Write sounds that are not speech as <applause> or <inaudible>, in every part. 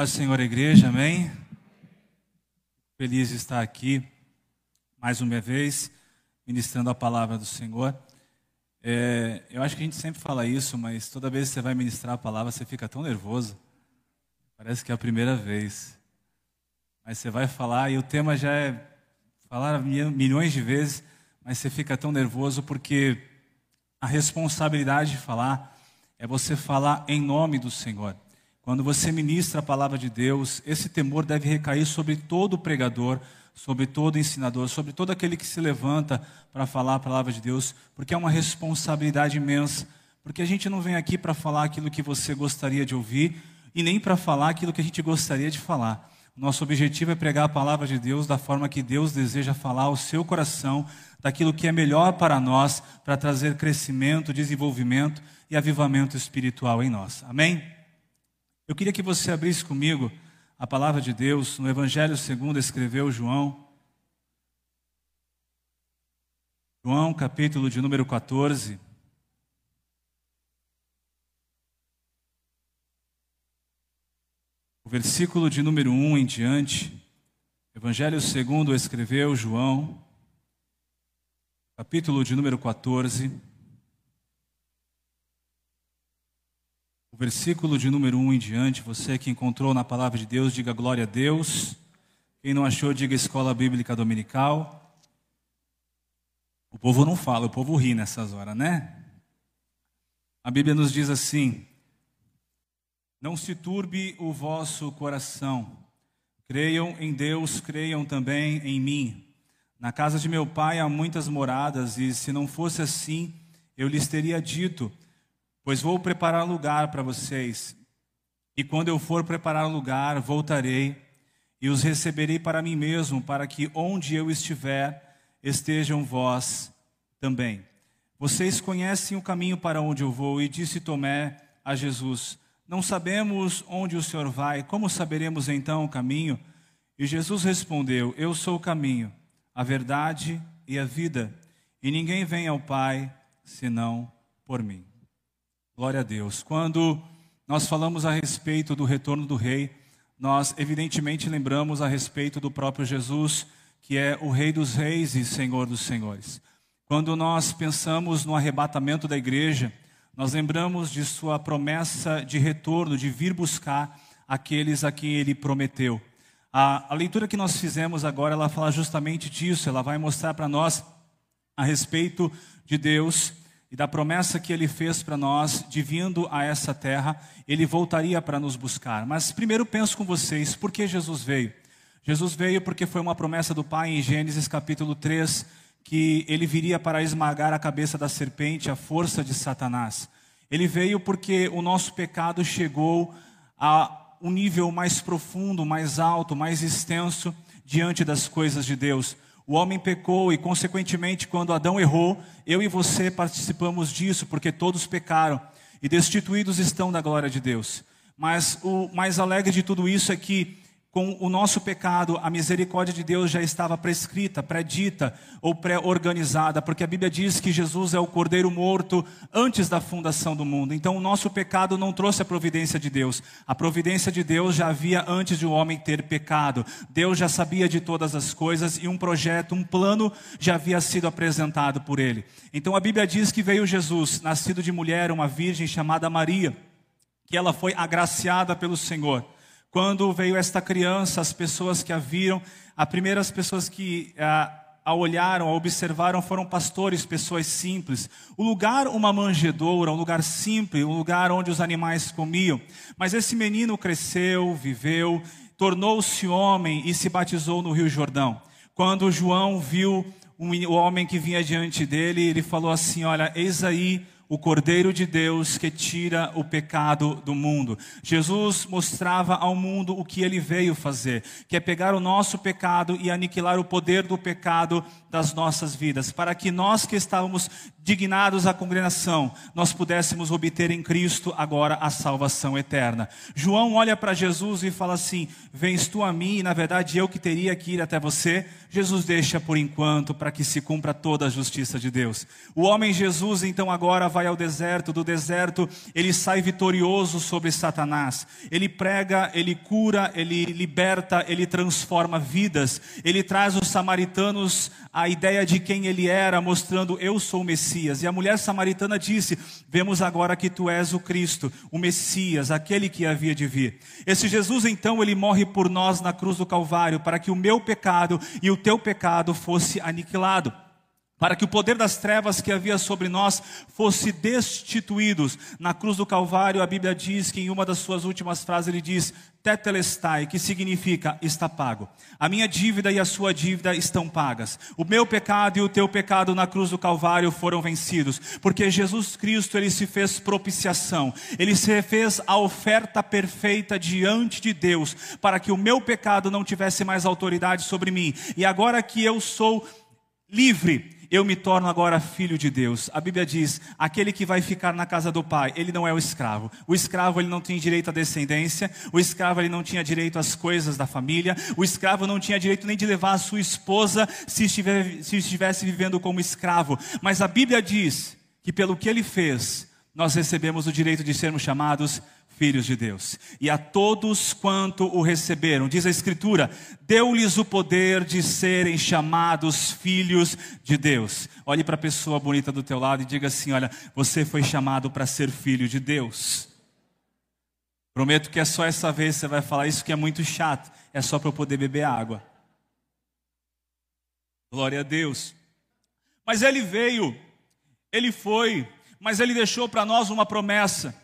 Paz Senhor, igreja, amém? Feliz de estar aqui mais uma vez, ministrando a palavra do Senhor. É, eu acho que a gente sempre fala isso, mas toda vez que você vai ministrar a palavra, você fica tão nervoso. Parece que é a primeira vez. Mas você vai falar e o tema já é falar milhões de vezes, mas você fica tão nervoso porque a responsabilidade de falar é você falar em nome do Senhor. Quando você ministra a palavra de Deus, esse temor deve recair sobre todo pregador, sobre todo ensinador, sobre todo aquele que se levanta para falar a palavra de Deus, porque é uma responsabilidade imensa. Porque a gente não vem aqui para falar aquilo que você gostaria de ouvir e nem para falar aquilo que a gente gostaria de falar. Nosso objetivo é pregar a palavra de Deus da forma que Deus deseja falar ao seu coração, daquilo que é melhor para nós, para trazer crescimento, desenvolvimento e avivamento espiritual em nós. Amém? Eu queria que você abrisse comigo a palavra de Deus no Evangelho segundo escreveu João. João, capítulo de número 14. O versículo de número 1 em diante. Evangelho segundo escreveu João, capítulo de número 14. Versículo de número 1 em diante, você que encontrou na palavra de Deus, diga glória a Deus. Quem não achou, diga escola bíblica dominical. O povo não fala, o povo ri nessas horas, né? A Bíblia nos diz assim: Não se turbe o vosso coração. Creiam em Deus, creiam também em mim. Na casa de meu pai há muitas moradas, e se não fosse assim, eu lhes teria dito Pois vou preparar lugar para vocês. E quando eu for preparar lugar, voltarei e os receberei para mim mesmo, para que onde eu estiver, estejam vós também. Vocês conhecem o caminho para onde eu vou, e disse Tomé a Jesus: Não sabemos onde o Senhor vai, como saberemos então o caminho? E Jesus respondeu: Eu sou o caminho, a verdade e a vida, e ninguém vem ao Pai senão por mim. Glória a Deus. Quando nós falamos a respeito do retorno do rei, nós evidentemente lembramos a respeito do próprio Jesus, que é o Rei dos Reis e Senhor dos Senhores. Quando nós pensamos no arrebatamento da igreja, nós lembramos de sua promessa de retorno, de vir buscar aqueles a quem ele prometeu. A, a leitura que nós fizemos agora, ela fala justamente disso, ela vai mostrar para nós a respeito de Deus e da promessa que ele fez para nós de vindo a essa terra, ele voltaria para nos buscar. Mas primeiro penso com vocês, por que Jesus veio? Jesus veio porque foi uma promessa do Pai em Gênesis capítulo 3, que ele viria para esmagar a cabeça da serpente, a força de Satanás. Ele veio porque o nosso pecado chegou a um nível mais profundo, mais alto, mais extenso diante das coisas de Deus. O homem pecou e, consequentemente, quando Adão errou, eu e você participamos disso, porque todos pecaram e destituídos estão da glória de Deus. Mas o mais alegre de tudo isso é que com o nosso pecado, a misericórdia de Deus já estava prescrita, predita ou pré-organizada, porque a Bíblia diz que Jesus é o cordeiro morto antes da fundação do mundo. Então, o nosso pecado não trouxe a providência de Deus. A providência de Deus já havia antes de o homem ter pecado. Deus já sabia de todas as coisas e um projeto, um plano já havia sido apresentado por ele. Então, a Bíblia diz que veio Jesus, nascido de mulher, uma virgem chamada Maria, que ela foi agraciada pelo Senhor. Quando veio esta criança, as pessoas que a viram, as primeiras pessoas que a, a olharam, a observaram, foram pastores, pessoas simples. O lugar, uma manjedoura, um lugar simples, um lugar onde os animais comiam. Mas esse menino cresceu, viveu, tornou-se homem e se batizou no Rio Jordão. Quando João viu o homem que vinha diante dele, ele falou assim: Olha, eis aí o Cordeiro de Deus que tira o pecado do mundo. Jesus mostrava ao mundo o que ele veio fazer, que é pegar o nosso pecado e aniquilar o poder do pecado das nossas vidas, para que nós que estávamos dignados à condenação, nós pudéssemos obter em Cristo agora a salvação eterna. João olha para Jesus e fala assim: Vens tu a mim, e na verdade eu que teria que ir até você. Jesus deixa por enquanto para que se cumpra toda a justiça de Deus. O homem Jesus então agora vai ao deserto, do deserto ele sai vitorioso sobre Satanás. Ele prega, ele cura, ele liberta, ele transforma vidas. Ele traz os samaritanos a ideia de quem ele era, mostrando eu sou o Messias. E a mulher samaritana disse: Vemos agora que tu és o Cristo, o Messias, aquele que havia de vir. Esse Jesus então ele morre por nós na cruz do Calvário para que o meu pecado e o teu pecado fosse aniquilado para que o poder das trevas que havia sobre nós fosse destituídos. Na cruz do Calvário, a Bíblia diz que em uma das suas últimas frases ele diz: Tetelestai, que significa está pago. A minha dívida e a sua dívida estão pagas. O meu pecado e o teu pecado na cruz do Calvário foram vencidos, porque Jesus Cristo ele se fez propiciação. Ele se fez a oferta perfeita diante de Deus, para que o meu pecado não tivesse mais autoridade sobre mim. E agora que eu sou livre, eu me torno agora filho de Deus. A Bíblia diz: aquele que vai ficar na casa do pai, ele não é o escravo. O escravo ele não tem direito à descendência, o escravo ele não tinha direito às coisas da família, o escravo não tinha direito nem de levar a sua esposa se, estiver, se estivesse vivendo como escravo. Mas a Bíblia diz que pelo que ele fez, nós recebemos o direito de sermos chamados filhos de Deus. E a todos quanto o receberam, diz a Escritura, deu-lhes o poder de serem chamados filhos de Deus. Olhe para a pessoa bonita do teu lado e diga assim: Olha, você foi chamado para ser filho de Deus. Prometo que é só essa vez que você vai falar isso que é muito chato, é só para eu poder beber água. Glória a Deus. Mas ele veio, ele foi, mas ele deixou para nós uma promessa.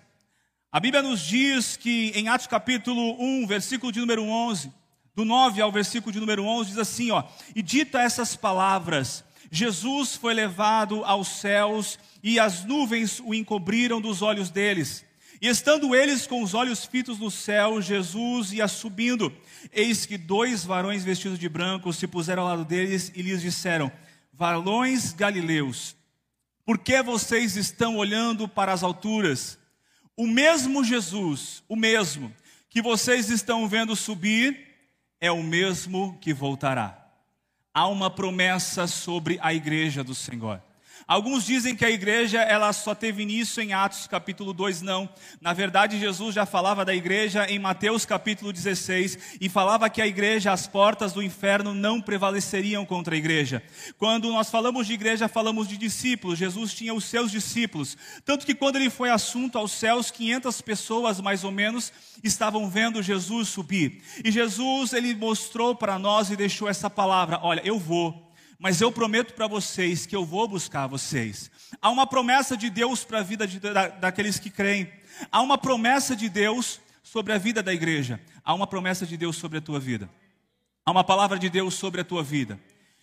A Bíblia nos diz que em Atos capítulo 1, versículo de número 11, do 9 ao versículo de número 11, diz assim, ó: "E dita essas palavras, Jesus foi levado aos céus e as nuvens o encobriram dos olhos deles. E estando eles com os olhos fitos no céu, Jesus ia subindo. Eis que dois varões vestidos de branco se puseram ao lado deles e lhes disseram: Varões galileus, por que vocês estão olhando para as alturas? O mesmo Jesus, o mesmo que vocês estão vendo subir, é o mesmo que voltará. Há uma promessa sobre a igreja do Senhor. Alguns dizem que a igreja ela só teve início em Atos capítulo 2, não. Na verdade, Jesus já falava da igreja em Mateus capítulo 16 e falava que a igreja, as portas do inferno não prevaleceriam contra a igreja. Quando nós falamos de igreja, falamos de discípulos. Jesus tinha os seus discípulos. Tanto que quando ele foi assunto aos céus, 500 pessoas mais ou menos estavam vendo Jesus subir. E Jesus, ele mostrou para nós e deixou essa palavra: Olha, eu vou mas eu prometo para vocês que eu vou buscar vocês. Há uma promessa de Deus para a vida de, da, daqueles que creem. Há uma promessa de Deus sobre a vida da igreja. Há uma promessa de Deus sobre a tua vida. Há uma palavra de Deus sobre a tua vida.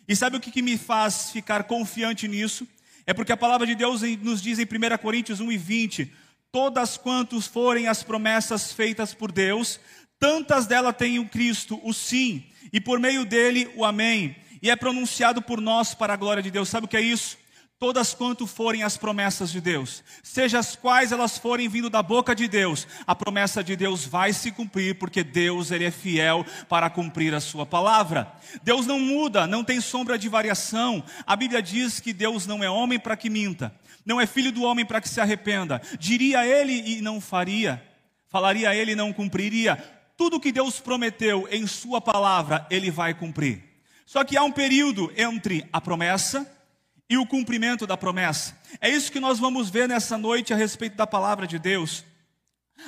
E sabe o que, que me faz ficar confiante nisso? É porque a palavra de Deus nos diz em 1 Coríntios 1 e 20: Todas quantos forem as promessas feitas por Deus, tantas delas têm o Cristo, o sim, e por meio dele o amém e é pronunciado por nós para a glória de Deus. Sabe o que é isso? Todas quanto forem as promessas de Deus, seja as quais elas forem vindo da boca de Deus, a promessa de Deus vai se cumprir, porque Deus ele é fiel para cumprir a sua palavra. Deus não muda, não tem sombra de variação. A Bíblia diz que Deus não é homem para que minta, não é filho do homem para que se arrependa. Diria ele e não faria, falaria ele e não cumpriria. Tudo que Deus prometeu em sua palavra, ele vai cumprir. Só que há um período entre a promessa e o cumprimento da promessa. É isso que nós vamos ver nessa noite a respeito da palavra de Deus.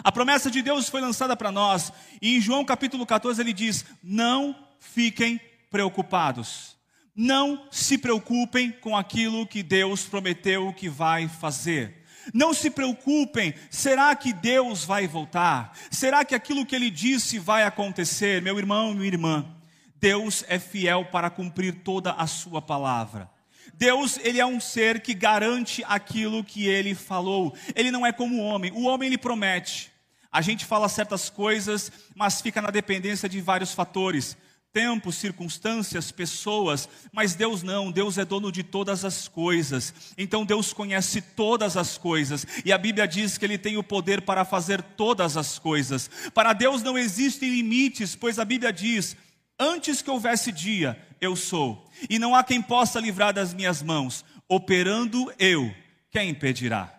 A promessa de Deus foi lançada para nós, e em João capítulo 14 ele diz: Não fiquem preocupados, não se preocupem com aquilo que Deus prometeu que vai fazer. Não se preocupem, será que Deus vai voltar? Será que aquilo que ele disse vai acontecer? Meu irmão, minha irmã, Deus é fiel para cumprir toda a sua palavra. Deus, ele é um ser que garante aquilo que ele falou. Ele não é como o homem. O homem ele promete. A gente fala certas coisas, mas fica na dependência de vários fatores. tempo, circunstâncias, pessoas, mas Deus não, Deus é dono de todas as coisas. Então Deus conhece todas as coisas, e a Bíblia diz que ele tem o poder para fazer todas as coisas. Para Deus não existem limites, pois a Bíblia diz: Antes que houvesse dia, eu sou, e não há quem possa livrar das minhas mãos. Operando eu, quem impedirá?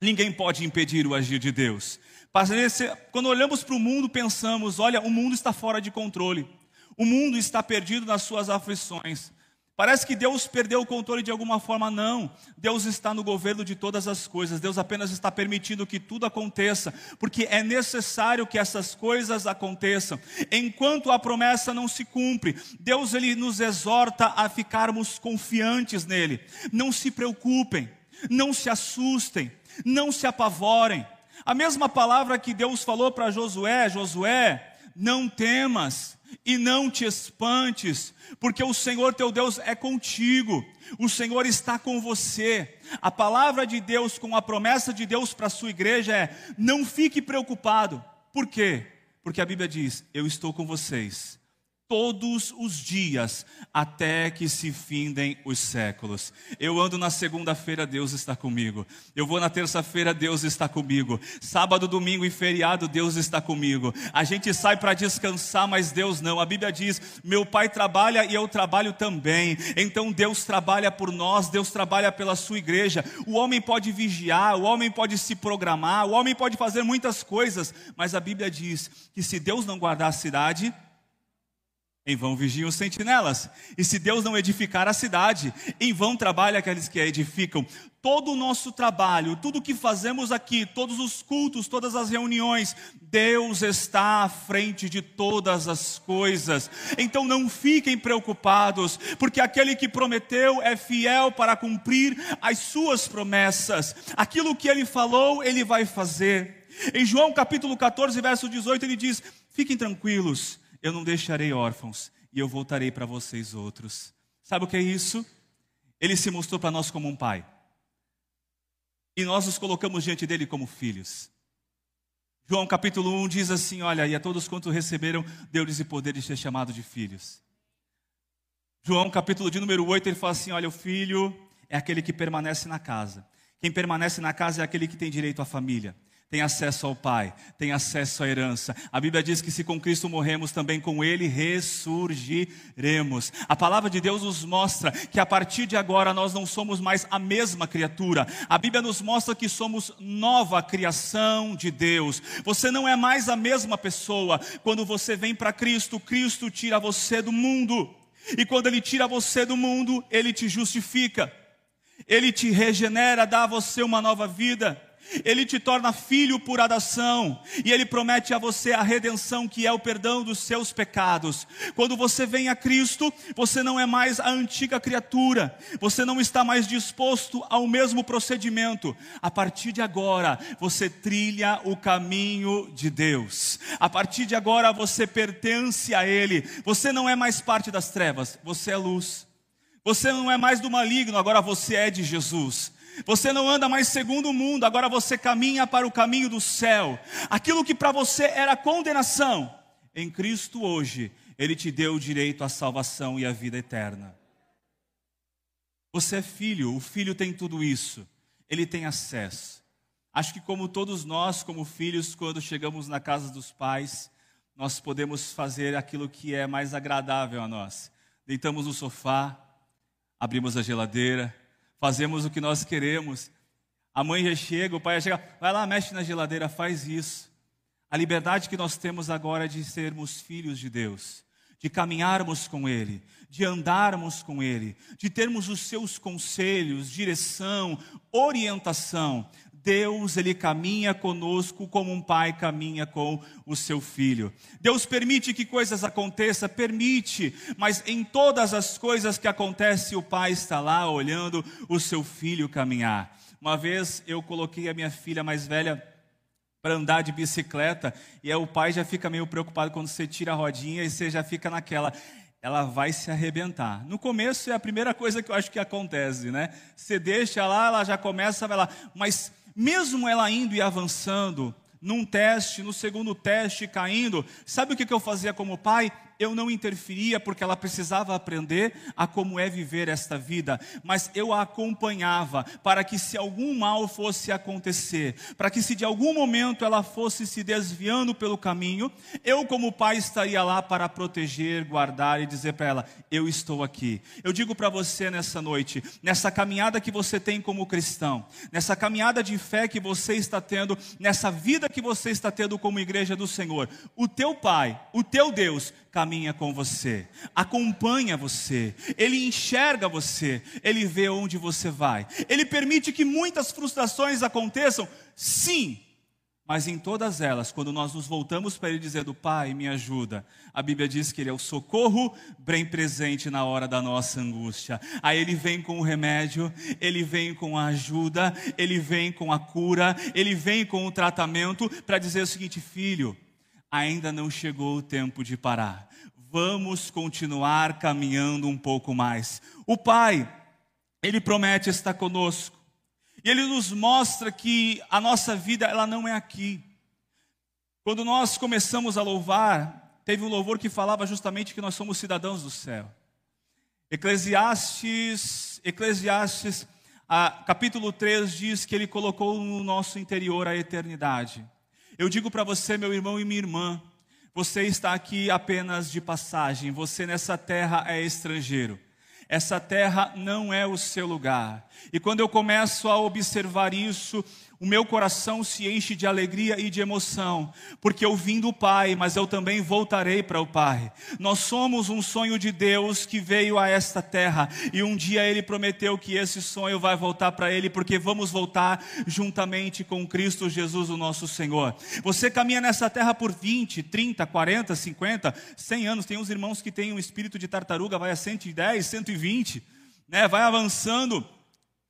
Ninguém pode impedir o agir de Deus. Quando olhamos para o mundo, pensamos: olha, o mundo está fora de controle. O mundo está perdido nas suas aflições. Parece que Deus perdeu o controle de alguma forma, não. Deus está no governo de todas as coisas. Deus apenas está permitindo que tudo aconteça, porque é necessário que essas coisas aconteçam. Enquanto a promessa não se cumpre, Deus ele nos exorta a ficarmos confiantes nele. Não se preocupem, não se assustem, não se apavorem. A mesma palavra que Deus falou para Josué, Josué, não temas e não te espantes, porque o Senhor teu Deus é contigo, o Senhor está com você. A palavra de Deus, com a promessa de Deus para a sua igreja é: não fique preocupado. Por quê? Porque a Bíblia diz: Eu estou com vocês todos os dias, até que se findem os séculos. Eu ando na segunda-feira, Deus está comigo. Eu vou na terça-feira, Deus está comigo. Sábado, domingo e feriado, Deus está comigo. A gente sai para descansar, mas Deus não. A Bíblia diz: Meu pai trabalha e eu trabalho também. Então Deus trabalha por nós, Deus trabalha pela sua igreja. O homem pode vigiar, o homem pode se programar, o homem pode fazer muitas coisas, mas a Bíblia diz que se Deus não guardar a cidade, em vão vigiam os sentinelas. E se Deus não edificar a cidade, em vão trabalham aqueles que a edificam. Todo o nosso trabalho, tudo que fazemos aqui, todos os cultos, todas as reuniões, Deus está à frente de todas as coisas. Então não fiquem preocupados, porque aquele que prometeu é fiel para cumprir as suas promessas. Aquilo que ele falou, ele vai fazer. Em João capítulo 14, verso 18, ele diz: Fiquem tranquilos eu não deixarei órfãos e eu voltarei para vocês outros. Sabe o que é isso? Ele se mostrou para nós como um pai. E nós nos colocamos diante dele como filhos. João capítulo 1 diz assim: Olha, e a todos quantos receberam, deu-lhes o poder de ser chamado de filhos. João capítulo de número 8, ele fala assim: Olha, o filho é aquele que permanece na casa. Quem permanece na casa é aquele que tem direito à família tem acesso ao Pai, tem acesso à herança. A Bíblia diz que se com Cristo morremos, também com Ele ressurgiremos. A palavra de Deus nos mostra que a partir de agora nós não somos mais a mesma criatura. A Bíblia nos mostra que somos nova criação de Deus. Você não é mais a mesma pessoa. Quando você vem para Cristo, Cristo tira você do mundo. E quando Ele tira você do mundo, Ele te justifica. Ele te regenera, dá a você uma nova vida. Ele te torna filho por adoção, e Ele promete a você a redenção, que é o perdão dos seus pecados. Quando você vem a Cristo, você não é mais a antiga criatura, você não está mais disposto ao mesmo procedimento. A partir de agora, você trilha o caminho de Deus. A partir de agora, você pertence a Ele. Você não é mais parte das trevas, você é luz. Você não é mais do maligno, agora você é de Jesus. Você não anda mais segundo o mundo, agora você caminha para o caminho do céu. Aquilo que para você era condenação, em Cristo hoje, Ele te deu o direito à salvação e à vida eterna. Você é filho, o filho tem tudo isso, ele tem acesso. Acho que, como todos nós, como filhos, quando chegamos na casa dos pais, nós podemos fazer aquilo que é mais agradável a nós. Deitamos no sofá, abrimos a geladeira, fazemos o que nós queremos. A mãe já chega, o pai já chega, vai lá, mexe na geladeira, faz isso. A liberdade que nós temos agora é de sermos filhos de Deus, de caminharmos com Ele, de andarmos com Ele, de termos os seus conselhos, direção, orientação. Deus, Ele caminha conosco como um pai caminha com o seu filho. Deus permite que coisas aconteçam, permite, mas em todas as coisas que acontecem, o pai está lá olhando o seu filho caminhar. Uma vez eu coloquei a minha filha mais velha para andar de bicicleta e aí o pai já fica meio preocupado quando você tira a rodinha e você já fica naquela ela vai se arrebentar. No começo é a primeira coisa que eu acho que acontece, né? Você deixa lá, ela já começa, vai lá. Mas mesmo ela indo e avançando, num teste, no segundo teste caindo, sabe o que eu fazia como pai? Eu não interferia porque ela precisava aprender a como é viver esta vida, mas eu a acompanhava para que se algum mal fosse acontecer, para que se de algum momento ela fosse se desviando pelo caminho, eu como pai estaria lá para proteger, guardar e dizer para ela: eu estou aqui. Eu digo para você nessa noite, nessa caminhada que você tem como cristão, nessa caminhada de fé que você está tendo, nessa vida que você está tendo como igreja do Senhor, o teu pai, o teu Deus caminha com você, acompanha você, ele enxerga você, ele vê onde você vai. Ele permite que muitas frustrações aconteçam, sim, mas em todas elas, quando nós nos voltamos para Ele dizendo, Pai, me ajuda, a Bíblia diz que Ele é o socorro bem presente na hora da nossa angústia. Aí Ele vem com o remédio, Ele vem com a ajuda, Ele vem com a cura, Ele vem com o tratamento para dizer o seguinte, filho, ainda não chegou o tempo de parar. Vamos continuar caminhando um pouco mais. O Pai, Ele promete estar conosco. E ele nos mostra que a nossa vida ela não é aqui. Quando nós começamos a louvar, teve um louvor que falava justamente que nós somos cidadãos do céu. Eclesiastes, Eclesiastes, capítulo 3 diz que ele colocou no nosso interior a eternidade. Eu digo para você, meu irmão e minha irmã, você está aqui apenas de passagem, você nessa terra é estrangeiro. Essa terra não é o seu lugar. E quando eu começo a observar isso, o meu coração se enche de alegria e de emoção, porque eu vim do Pai, mas eu também voltarei para o Pai. Nós somos um sonho de Deus que veio a esta terra, e um dia Ele prometeu que esse sonho vai voltar para Ele, porque vamos voltar juntamente com Cristo Jesus, o nosso Senhor. Você caminha nessa terra por 20, 30, 40, 50, 100 anos. Tem uns irmãos que têm um espírito de tartaruga, vai a 110, 120, né? vai avançando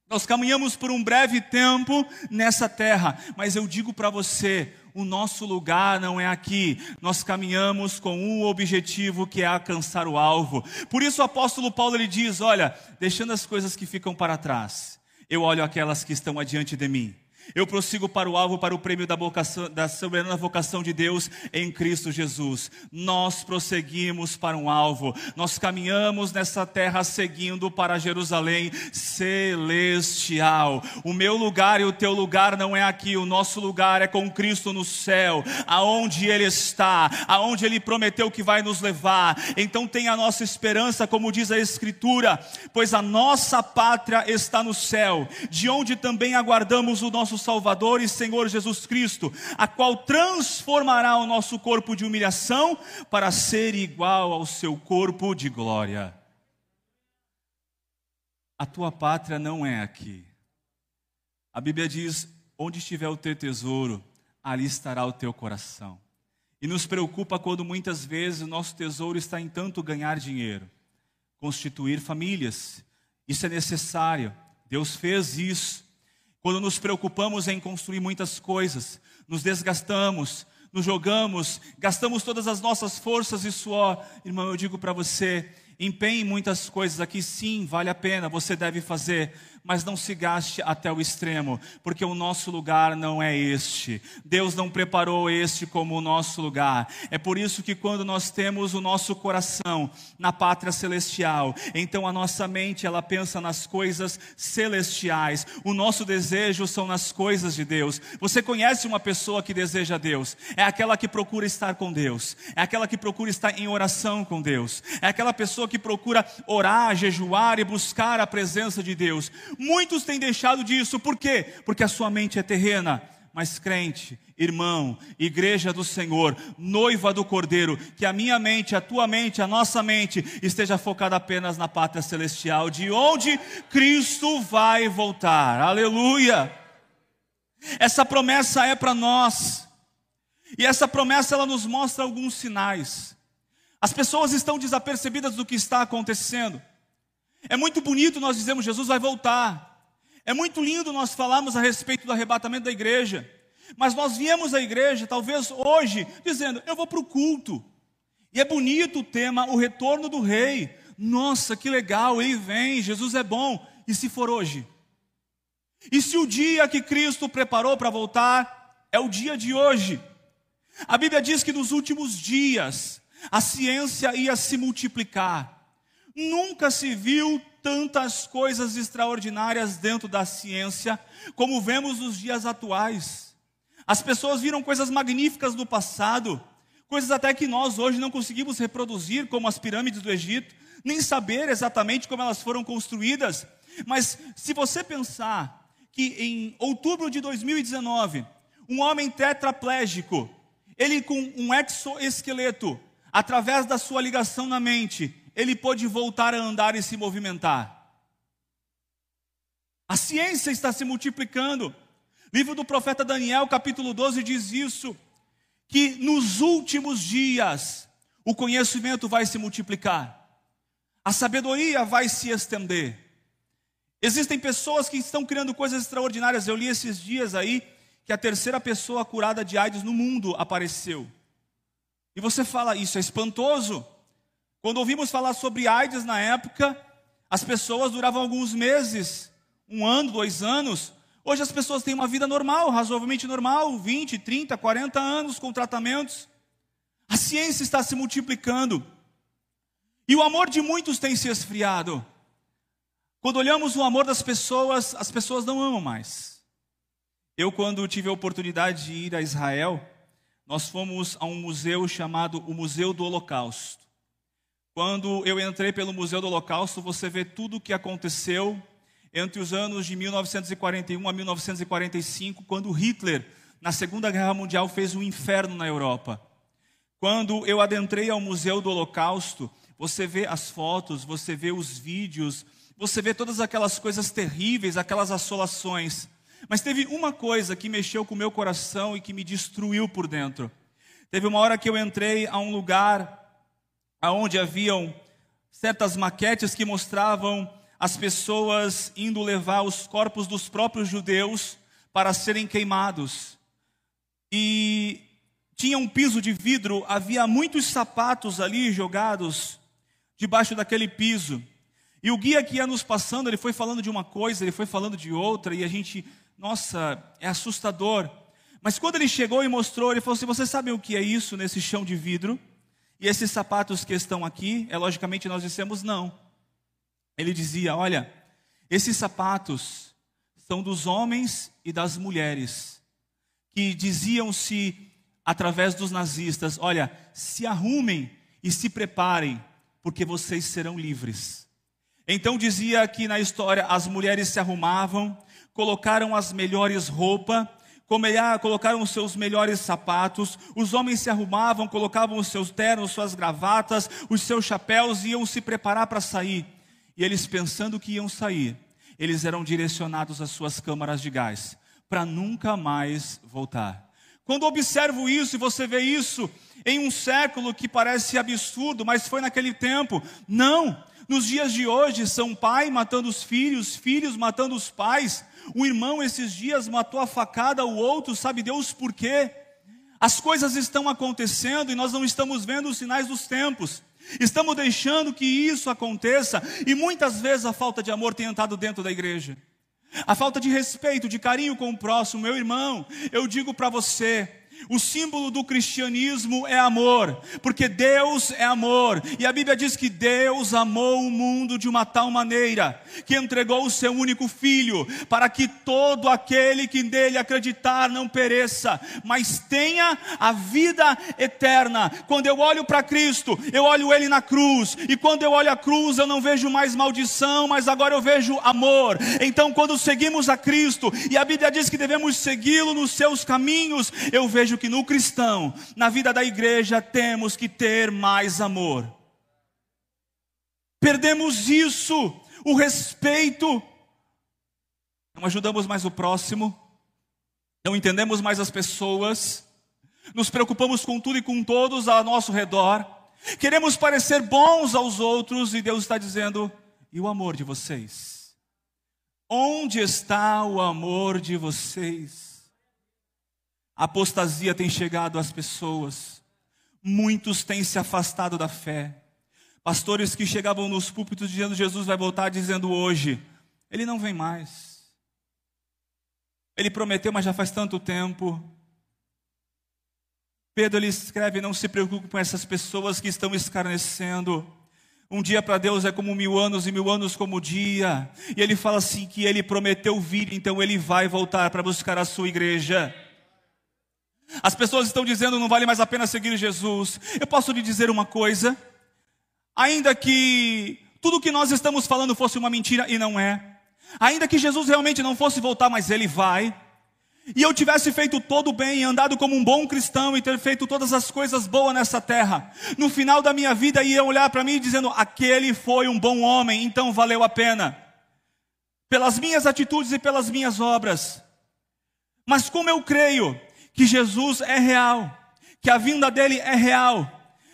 nós caminhamos por um breve tempo nessa terra, mas eu digo para você, o nosso lugar não é aqui. Nós caminhamos com um objetivo que é alcançar o alvo. Por isso o apóstolo Paulo ele diz: "Olha, deixando as coisas que ficam para trás, eu olho aquelas que estão adiante de mim." Eu prossigo para o alvo, para o prêmio da, vocação, da soberana vocação de Deus em Cristo Jesus. Nós prosseguimos para um alvo. Nós caminhamos nessa terra seguindo para Jerusalém celestial. O meu lugar e o teu lugar não é aqui. O nosso lugar é com Cristo no céu, aonde Ele está, aonde Ele prometeu que vai nos levar. Então tem a nossa esperança, como diz a Escritura, pois a nossa pátria está no céu, de onde também aguardamos o nosso Salvador e Senhor Jesus Cristo, a qual transformará o nosso corpo de humilhação para ser igual ao seu corpo de glória. A tua pátria não é aqui. A Bíblia diz: onde estiver o teu tesouro, ali estará o teu coração. E nos preocupa quando muitas vezes o nosso tesouro está em tanto ganhar dinheiro, constituir famílias. Isso é necessário. Deus fez isso. Quando nos preocupamos em construir muitas coisas, nos desgastamos, nos jogamos, gastamos todas as nossas forças e suor. Irmão, eu digo para você, empenhe muitas coisas aqui, sim, vale a pena, você deve fazer, mas não se gaste até o extremo, porque o nosso lugar não é este. Deus não preparou este como o nosso lugar. É por isso que quando nós temos o nosso coração na pátria celestial, então a nossa mente ela pensa nas coisas celestiais. O nosso desejo são nas coisas de Deus. Você conhece uma pessoa que deseja Deus? É aquela que procura estar com Deus. É aquela que procura estar em oração com Deus. É aquela pessoa que procura orar, jejuar e buscar a presença de Deus. Muitos têm deixado disso, por quê? Porque a sua mente é terrena. Mas crente, irmão, igreja do Senhor, noiva do Cordeiro, que a minha mente, a tua mente, a nossa mente esteja focada apenas na pátria celestial, de onde Cristo vai voltar. Aleluia! Essa promessa é para nós. E essa promessa ela nos mostra alguns sinais. As pessoas estão desapercebidas do que está acontecendo. É muito bonito nós dizemos Jesus vai voltar. É muito lindo nós falarmos a respeito do arrebatamento da igreja. Mas nós viemos à igreja, talvez hoje, dizendo: eu vou para o culto. E é bonito o tema, o retorno do rei. Nossa, que legal, ele vem, Jesus é bom. E se for hoje? E se o dia que Cristo preparou para voltar é o dia de hoje? A Bíblia diz que nos últimos dias a ciência ia se multiplicar. Nunca se viu tantas coisas extraordinárias dentro da ciência como vemos nos dias atuais. As pessoas viram coisas magníficas do passado, coisas até que nós hoje não conseguimos reproduzir, como as pirâmides do Egito, nem saber exatamente como elas foram construídas. Mas se você pensar que em outubro de 2019, um homem tetraplégico, ele com um exoesqueleto, através da sua ligação na mente, ele pôde voltar a andar e se movimentar. A ciência está se multiplicando. Livro do profeta Daniel, capítulo 12, diz isso: que nos últimos dias o conhecimento vai se multiplicar, a sabedoria vai se estender. Existem pessoas que estão criando coisas extraordinárias. Eu li esses dias aí que a terceira pessoa curada de AIDS no mundo apareceu. E você fala, isso é espantoso. Quando ouvimos falar sobre AIDS na época, as pessoas duravam alguns meses, um ano, dois anos. Hoje as pessoas têm uma vida normal, razoavelmente normal, 20, 30, 40 anos com tratamentos. A ciência está se multiplicando. E o amor de muitos tem se esfriado. Quando olhamos o amor das pessoas, as pessoas não amam mais. Eu, quando tive a oportunidade de ir a Israel, nós fomos a um museu chamado o Museu do Holocausto. Quando eu entrei pelo Museu do Holocausto, você vê tudo o que aconteceu entre os anos de 1941 a 1945, quando Hitler, na Segunda Guerra Mundial, fez um inferno na Europa. Quando eu adentrei ao Museu do Holocausto, você vê as fotos, você vê os vídeos, você vê todas aquelas coisas terríveis, aquelas assolações. Mas teve uma coisa que mexeu com o meu coração e que me destruiu por dentro. Teve uma hora que eu entrei a um lugar aonde haviam certas maquetes que mostravam as pessoas indo levar os corpos dos próprios judeus para serem queimados. E tinha um piso de vidro, havia muitos sapatos ali jogados debaixo daquele piso. E o guia que ia nos passando, ele foi falando de uma coisa, ele foi falando de outra, e a gente, nossa, é assustador. Mas quando ele chegou e mostrou, ele falou assim: Você sabe o que é isso nesse chão de vidro? E esses sapatos que estão aqui, é logicamente nós dissemos não. Ele dizia: Olha, esses sapatos são dos homens e das mulheres que diziam-se através dos nazistas: Olha, se arrumem e se preparem, porque vocês serão livres. Então dizia que na história as mulheres se arrumavam, colocaram as melhores roupas colocaram os seus melhores sapatos, os homens se arrumavam, colocavam os seus ternos, suas gravatas, os seus chapéus e iam se preparar para sair. E eles pensando que iam sair, eles eram direcionados às suas câmaras de gás, para nunca mais voltar. Quando observo isso e você vê isso em um século que parece absurdo, mas foi naquele tempo, não. Nos dias de hoje, são pai matando os filhos, filhos matando os pais, o irmão esses dias matou a facada o outro, sabe Deus por quê? As coisas estão acontecendo e nós não estamos vendo os sinais dos tempos. Estamos deixando que isso aconteça e muitas vezes a falta de amor tem entrado dentro da igreja. A falta de respeito, de carinho com o próximo, meu irmão, eu digo para você, o símbolo do cristianismo é amor, porque Deus é amor, e a Bíblia diz que Deus amou o mundo de uma tal maneira que entregou o seu único filho, para que todo aquele que nele acreditar não pereça, mas tenha a vida eterna. Quando eu olho para Cristo, eu olho ele na cruz, e quando eu olho a cruz, eu não vejo mais maldição, mas agora eu vejo amor. Então, quando seguimos a Cristo, e a Bíblia diz que devemos segui-lo nos seus caminhos, eu vejo vejo que no cristão, na vida da igreja, temos que ter mais amor. Perdemos isso, o respeito. Não ajudamos mais o próximo, não entendemos mais as pessoas, nos preocupamos com tudo e com todos ao nosso redor, queremos parecer bons aos outros e Deus está dizendo: e o amor de vocês? Onde está o amor de vocês? A apostasia tem chegado às pessoas. Muitos têm se afastado da fé. Pastores que chegavam nos púlpitos dizendo Jesus vai voltar, dizendo hoje, ele não vem mais. Ele prometeu, mas já faz tanto tempo. Pedro ele escreve: Não se preocupe com essas pessoas que estão escarnecendo. Um dia para Deus é como mil anos e mil anos como dia. E ele fala assim que ele prometeu vir, então ele vai voltar para buscar a sua igreja. As pessoas estão dizendo não vale mais a pena seguir Jesus. Eu posso lhe dizer uma coisa, ainda que tudo que nós estamos falando fosse uma mentira e não é. Ainda que Jesus realmente não fosse voltar, mas ele vai e eu tivesse feito todo o bem, andado como um bom cristão e ter feito todas as coisas boas nessa terra, no final da minha vida iam olhar para mim dizendo: aquele foi um bom homem, então valeu a pena, pelas minhas atitudes e pelas minhas obras. Mas como eu creio que Jesus é real, que a vinda dele é real,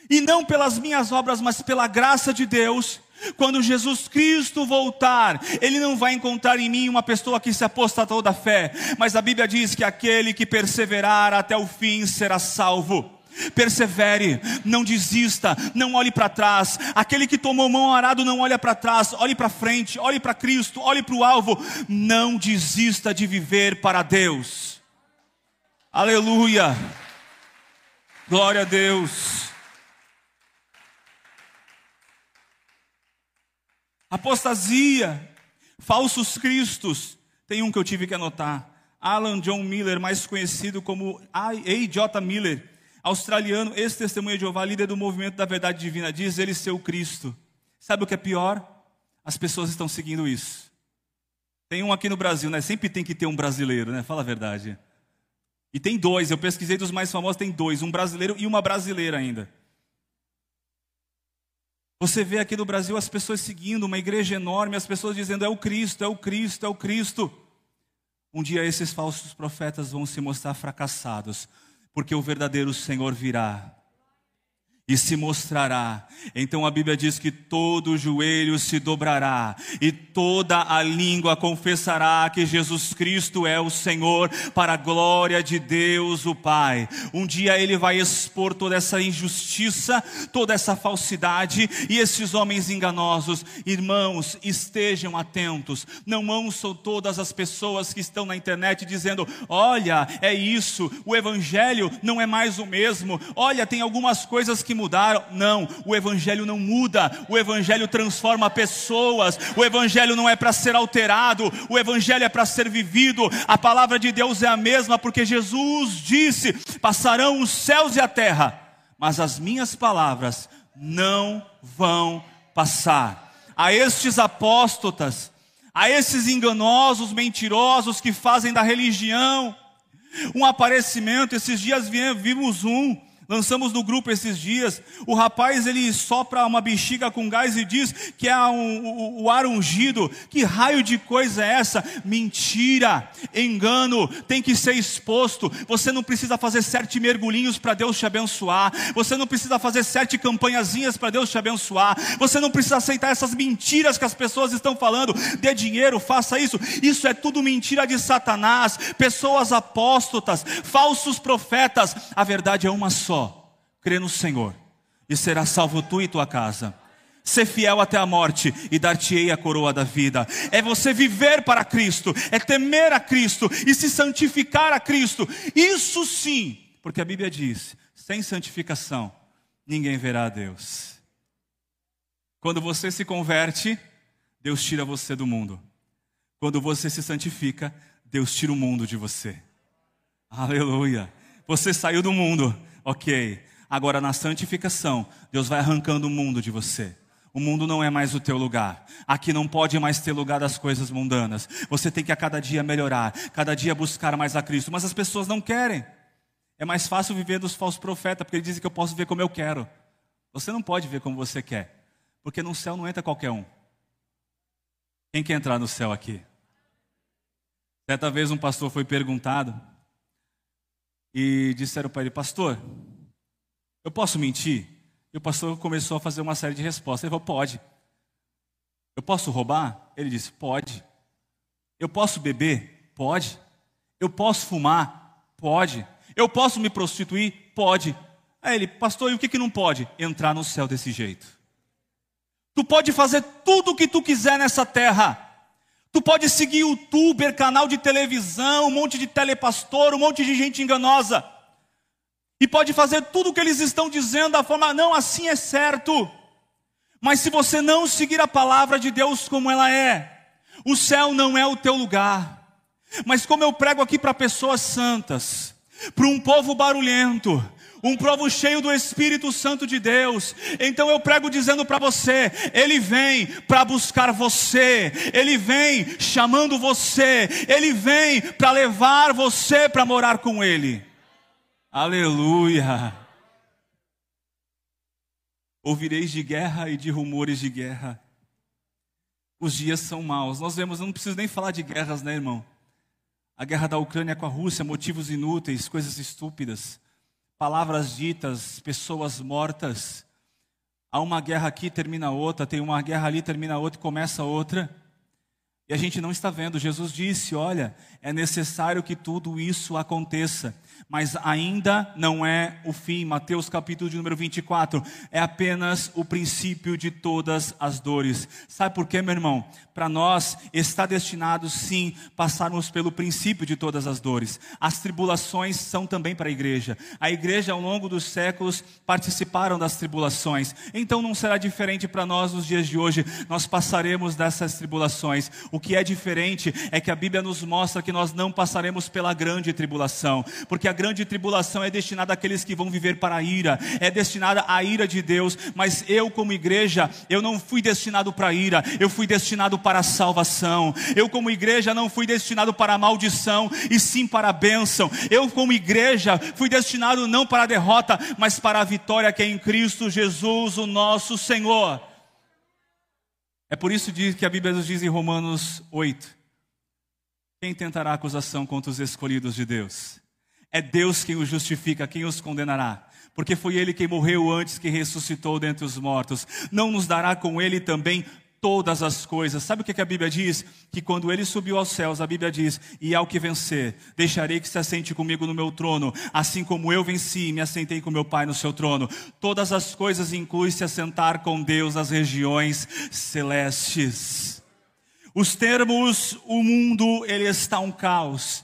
e não pelas minhas obras, mas pela graça de Deus, quando Jesus Cristo voltar, Ele não vai encontrar em mim uma pessoa que se apostatou da fé, mas a Bíblia diz que aquele que perseverar até o fim será salvo. Persevere, não desista, não olhe para trás. Aquele que tomou mão arado não olha para trás, olhe para frente, olhe para Cristo, olhe para o alvo. Não desista de viver para Deus. Aleluia. Glória a Deus. Apostasia, falsos cristos. Tem um que eu tive que anotar. Alan John Miller, mais conhecido como A.J. Miller, australiano, ex-testemunha de Jeová, líder do movimento da verdade divina, diz ele ser o Cristo. Sabe o que é pior? As pessoas estão seguindo isso. Tem um aqui no Brasil, né? Sempre tem que ter um brasileiro, né? Fala a verdade. E tem dois, eu pesquisei dos mais famosos, tem dois, um brasileiro e uma brasileira ainda. Você vê aqui no Brasil as pessoas seguindo, uma igreja enorme, as pessoas dizendo: é o Cristo, é o Cristo, é o Cristo. Um dia esses falsos profetas vão se mostrar fracassados, porque o verdadeiro Senhor virá e se mostrará. Então a Bíblia diz que todo joelho se dobrará e toda a língua confessará que Jesus Cristo é o Senhor, para a glória de Deus o Pai. Um dia ele vai expor toda essa injustiça, toda essa falsidade e esses homens enganosos. Irmãos, estejam atentos. Não ouçam todas as pessoas que estão na internet dizendo: "Olha, é isso, o evangelho não é mais o mesmo. Olha, tem algumas coisas que mudaram. Não, o Evangelho não muda, o Evangelho transforma pessoas, o Evangelho não é para ser alterado, o Evangelho é para ser vivido. A palavra de Deus é a mesma, porque Jesus disse: passarão os céus e a terra, mas as minhas palavras não vão passar. A estes apóstotas, a esses enganosos, mentirosos que fazem da religião um aparecimento, esses dias vimos um Lançamos no grupo esses dias. O rapaz ele sopra uma bexiga com gás e diz que é um, o, o ar ungido. Que raio de coisa é essa? Mentira, engano, tem que ser exposto. Você não precisa fazer sete mergulhinhos para Deus te abençoar. Você não precisa fazer sete campanhazinhas para Deus te abençoar. Você não precisa aceitar essas mentiras que as pessoas estão falando. Dê dinheiro, faça isso. Isso é tudo mentira de Satanás. Pessoas apóstotas, falsos profetas. A verdade é uma só crê no Senhor, e será salvo tu e tua casa. Ser fiel até a morte e dar-te-ei a coroa da vida. É você viver para Cristo, é temer a Cristo e se santificar a Cristo. Isso sim, porque a Bíblia diz: sem santificação, ninguém verá a Deus. Quando você se converte, Deus tira você do mundo. Quando você se santifica, Deus tira o mundo de você. Aleluia. Você saiu do mundo, Ok. Agora na santificação, Deus vai arrancando o mundo de você. O mundo não é mais o teu lugar. Aqui não pode mais ter lugar das coisas mundanas. Você tem que a cada dia melhorar, cada dia buscar mais a Cristo. Mas as pessoas não querem. É mais fácil viver dos falsos profetas, porque eles dizem que eu posso ver como eu quero. Você não pode ver como você quer, porque no céu não entra qualquer um. Quem quer entrar no céu aqui? Certa vez um pastor foi perguntado e disseram para ele, pastor, eu posso mentir? E o pastor começou a fazer uma série de respostas. Ele falou, pode. Eu posso roubar? Ele disse, pode. Eu posso beber? Pode. Eu posso fumar? Pode. Eu posso me prostituir? Pode. Aí ele, pastor, e o que, que não pode? Entrar no céu desse jeito. Tu pode fazer tudo o que tu quiser nessa terra. Tu pode seguir youtuber, canal de televisão, um monte de telepastor, um monte de gente enganosa. E pode fazer tudo o que eles estão dizendo da forma, não, assim é certo. Mas se você não seguir a palavra de Deus como ela é, o céu não é o teu lugar. Mas como eu prego aqui para pessoas santas, para um povo barulhento, um povo cheio do Espírito Santo de Deus. Então eu prego dizendo para você: Ele vem para buscar você, Ele vem chamando você, Ele vem para levar você para morar com Ele. Aleluia. Ouvireis de guerra e de rumores de guerra. Os dias são maus. Nós vemos, não preciso nem falar de guerras, né, irmão? A guerra da Ucrânia com a Rússia, motivos inúteis, coisas estúpidas palavras ditas, pessoas mortas. Há uma guerra aqui, termina outra, tem uma guerra ali, termina outra e começa outra. E a gente não está vendo. Jesus disse: Olha, é necessário que tudo isso aconteça mas ainda não é o fim. Mateus capítulo de número 24 é apenas o princípio de todas as dores. Sabe por quê, meu irmão? Para nós está destinado sim passarmos pelo princípio de todas as dores. As tribulações são também para a igreja. A igreja ao longo dos séculos participaram das tribulações. Então não será diferente para nós nos dias de hoje. Nós passaremos dessas tribulações. O que é diferente é que a Bíblia nos mostra que nós não passaremos pela grande tribulação, porque a grande tribulação é destinada àqueles que vão viver para a ira, é destinada à ira de Deus, mas eu, como igreja, eu não fui destinado para a ira, eu fui destinado para a salvação. Eu, como igreja, não fui destinado para a maldição, e sim para a bênção. Eu, como igreja, fui destinado não para a derrota, mas para a vitória que é em Cristo Jesus, o nosso Senhor. É por isso que a Bíblia nos diz em Romanos 8: quem tentará acusação contra os escolhidos de Deus? É Deus quem os justifica, quem os condenará. Porque foi Ele quem morreu antes que ressuscitou dentre os mortos. Não nos dará com Ele também todas as coisas. Sabe o que a Bíblia diz? Que quando ele subiu aos céus, a Bíblia diz: E ao que vencer, deixarei que se assente comigo no meu trono, assim como eu venci e me assentei com meu Pai no seu trono. Todas as coisas inclui se assentar com Deus nas regiões celestes. Os termos, o mundo, ele está um caos.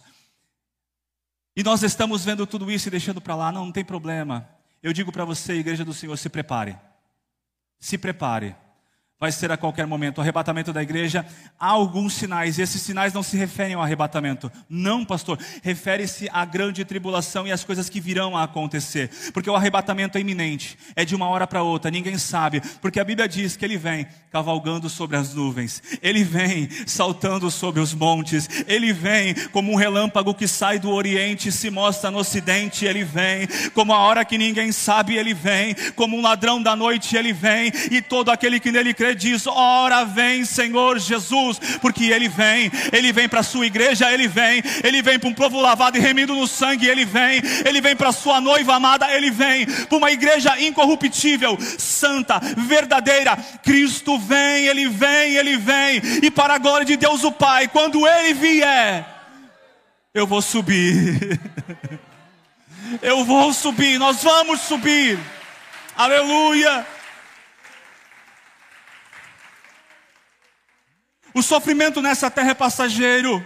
E nós estamos vendo tudo isso e deixando para lá, não, não tem problema. Eu digo para você, igreja do Senhor, se prepare. Se prepare vai ser a qualquer momento. O arrebatamento da igreja, há alguns sinais, e esses sinais não se referem ao arrebatamento. Não, pastor, refere-se à grande tribulação e às coisas que virão a acontecer. Porque o arrebatamento é iminente, é de uma hora para outra, ninguém sabe. Porque a Bíblia diz que ele vem cavalgando sobre as nuvens, ele vem saltando sobre os montes, ele vem como um relâmpago que sai do oriente e se mostra no ocidente, ele vem, como a hora que ninguém sabe, ele vem, como um ladrão da noite, ele vem, e todo aquele que nele crê diz: Ora vem, Senhor Jesus, porque Ele vem, Ele vem para a sua igreja, Ele vem, Ele vem para um povo lavado e remido no sangue, Ele vem, Ele vem para a sua noiva amada, Ele vem para uma igreja incorruptível, santa, verdadeira. Cristo vem, Ele vem, Ele vem, e para a glória de Deus o Pai, quando Ele vier, eu vou subir. <laughs> Eu vou subir, nós vamos subir. Aleluia. O sofrimento nessa terra é passageiro.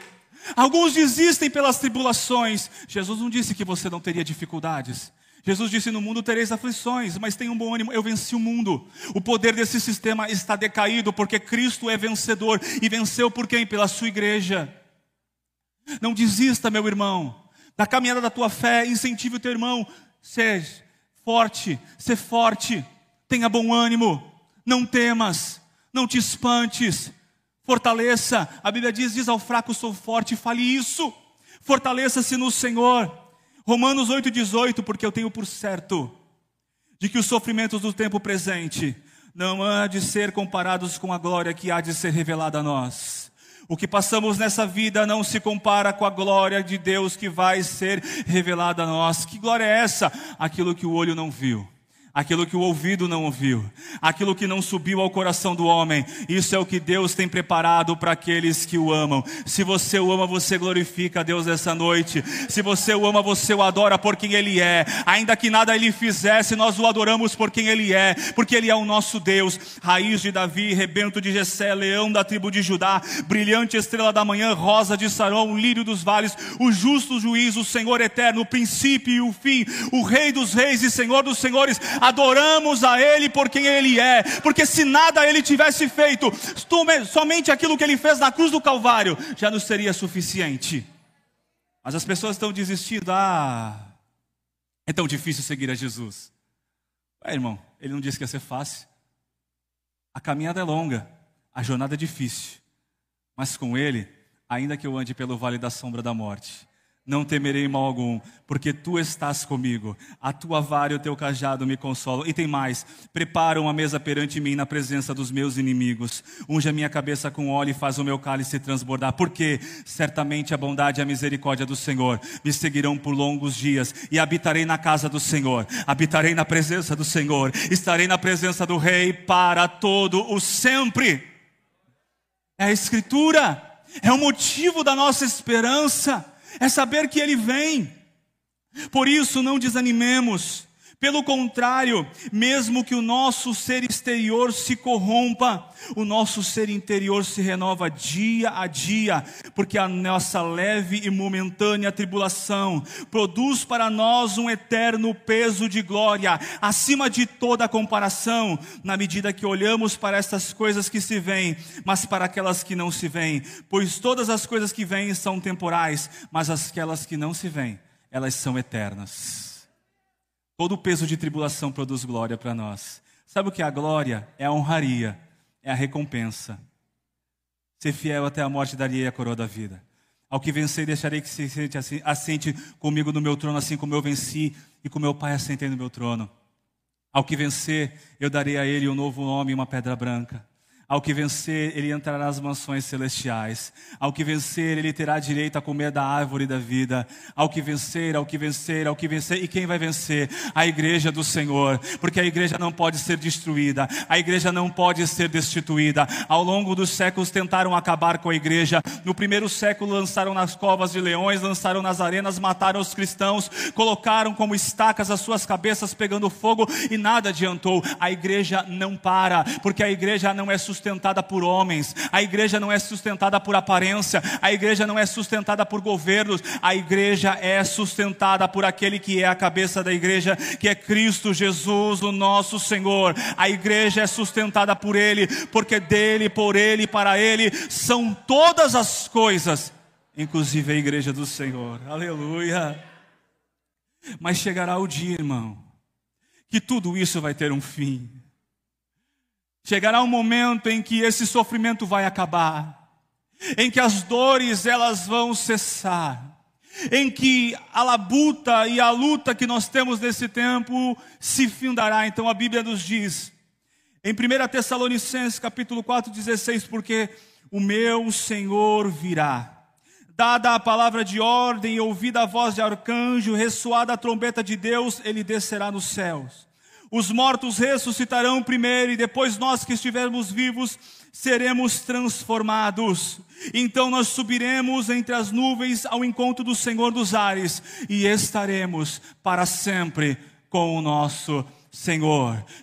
Alguns desistem pelas tribulações. Jesus não disse que você não teria dificuldades. Jesus disse: No mundo tereis aflições, mas tenha um bom ânimo, eu venci o mundo. O poder desse sistema está decaído, porque Cristo é vencedor. E venceu por quem? Pela sua igreja. Não desista, meu irmão, da caminhada da tua fé, incentive o teu irmão. Seja forte, ser forte, tenha bom ânimo, não temas, não te espantes. Fortaleça, a Bíblia diz: diz ao fraco, sou forte, fale isso. Fortaleça-se no Senhor. Romanos 8,18, porque eu tenho por certo de que os sofrimentos do tempo presente não há de ser comparados com a glória que há de ser revelada a nós. O que passamos nessa vida não se compara com a glória de Deus que vai ser revelada a nós. Que glória é essa? Aquilo que o olho não viu, aquilo que o ouvido não ouviu, aquilo que não subiu ao coração do homem. Isso é o que Deus tem preparado para aqueles que o amam. Se você o ama, você glorifica a Deus essa noite. Se você o ama, você o adora por quem ele é. Ainda que nada ele fizesse, nós o adoramos por quem ele é, porque ele é o nosso Deus. Raiz de Davi, rebento de Jessé, leão da tribo de Judá, brilhante estrela da manhã, rosa de Sarão, lírio dos vales, o justo juiz, o Senhor eterno, o princípio e o fim, o rei dos reis e senhor dos senhores adoramos a Ele por quem Ele é, porque se nada Ele tivesse feito, somente aquilo que Ele fez na cruz do Calvário já nos seria suficiente. Mas as pessoas estão desistindo, ah, é tão difícil seguir a Jesus. É, irmão, Ele não disse que ia ser fácil. A caminhada é longa, a jornada é difícil, mas com Ele, ainda que eu ande pelo vale da sombra da morte, não temerei mal algum, porque tu estás comigo. A tua vara e o teu cajado me consolam. E tem mais: prepara uma mesa perante mim na presença dos meus inimigos. Unge a minha cabeça com óleo e faz o meu cálice transbordar. Porque certamente a bondade e a misericórdia do Senhor me seguirão por longos dias. E habitarei na casa do Senhor. Habitarei na presença do Senhor. Estarei na presença do Rei para todo o sempre. É a Escritura. É o motivo da nossa esperança é saber que Ele vem. Por isso, não desanimemos. Pelo contrário, mesmo que o nosso ser exterior se corrompa, o nosso ser interior se renova dia a dia, porque a nossa leve e momentânea tribulação produz para nós um eterno peso de glória, acima de toda comparação, na medida que olhamos para estas coisas que se veem, mas para aquelas que não se veem, pois todas as coisas que vêm são temporais, mas aquelas que não se veem, elas são eternas. Todo o peso de tribulação produz glória para nós. Sabe o que é a glória? É a honraria, é a recompensa. Ser fiel até a morte daria a coroa da vida. Ao que vencer, deixarei que se sente assim, assente comigo no meu trono, assim como eu venci e com meu Pai assentei no meu trono. Ao que vencer, eu darei a ele um novo nome e uma pedra branca. Ao que vencer, ele entrará nas mansões celestiais. Ao que vencer, ele terá direito a comer da árvore da vida. Ao que vencer, ao que vencer, ao que vencer. E quem vai vencer? A igreja do Senhor. Porque a igreja não pode ser destruída. A igreja não pode ser destituída. Ao longo dos séculos tentaram acabar com a igreja. No primeiro século lançaram nas covas de leões, lançaram nas arenas, mataram os cristãos, colocaram como estacas as suas cabeças pegando fogo e nada adiantou. A igreja não para, porque a igreja não é sustentada por homens, a igreja não é sustentada por aparência, a igreja não é sustentada por governos, a igreja é sustentada por aquele que é a cabeça da igreja, que é Cristo Jesus, o nosso Senhor. A igreja é sustentada por Ele, porque dele, por Ele para Ele são todas as coisas, inclusive a igreja do Senhor. Aleluia. Mas chegará o dia, irmão, que tudo isso vai ter um fim. Chegará um momento em que esse sofrimento vai acabar, em que as dores elas vão cessar, em que a labuta e a luta que nós temos nesse tempo se findará. Então a Bíblia nos diz, em 1 Tessalonicenses capítulo 4, 16, porque o meu Senhor virá. Dada a palavra de ordem, ouvida a voz de arcanjo, ressoada a trombeta de Deus, ele descerá nos céus os mortos ressuscitarão primeiro e depois nós que estivermos vivos seremos transformados. Então nós subiremos entre as nuvens ao encontro do Senhor dos ares e estaremos para sempre com o nosso Senhor,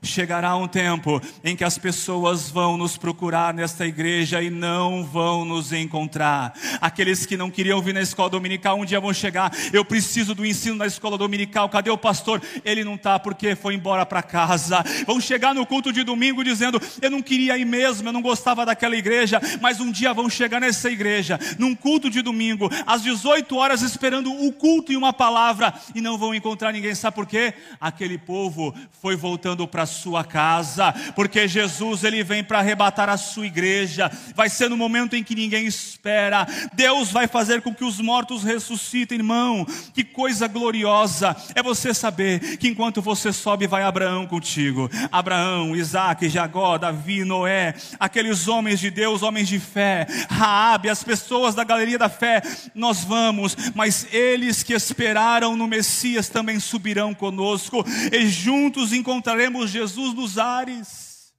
chegará um tempo em que as pessoas vão nos procurar nesta igreja e não vão nos encontrar. Aqueles que não queriam vir na escola dominical um dia vão chegar. Eu preciso do ensino na escola dominical. Cadê o pastor? Ele não está porque foi embora para casa. Vão chegar no culto de domingo dizendo: Eu não queria ir mesmo, eu não gostava daquela igreja. Mas um dia vão chegar nessa igreja, num culto de domingo, às 18 horas, esperando o culto e uma palavra, e não vão encontrar ninguém. Sabe por quê? Aquele povo foi voltando para sua casa, porque Jesus ele vem para arrebatar a sua igreja. Vai ser no momento em que ninguém espera. Deus vai fazer com que os mortos ressuscitem, irmão. Que coisa gloriosa é você saber que enquanto você sobe vai Abraão contigo. Abraão, Isaac, Jacó, Davi, Noé, aqueles homens de Deus, homens de fé, Raabe, as pessoas da galeria da fé, nós vamos, mas eles que esperaram no Messias também subirão conosco e juntos Encontraremos Jesus nos ares.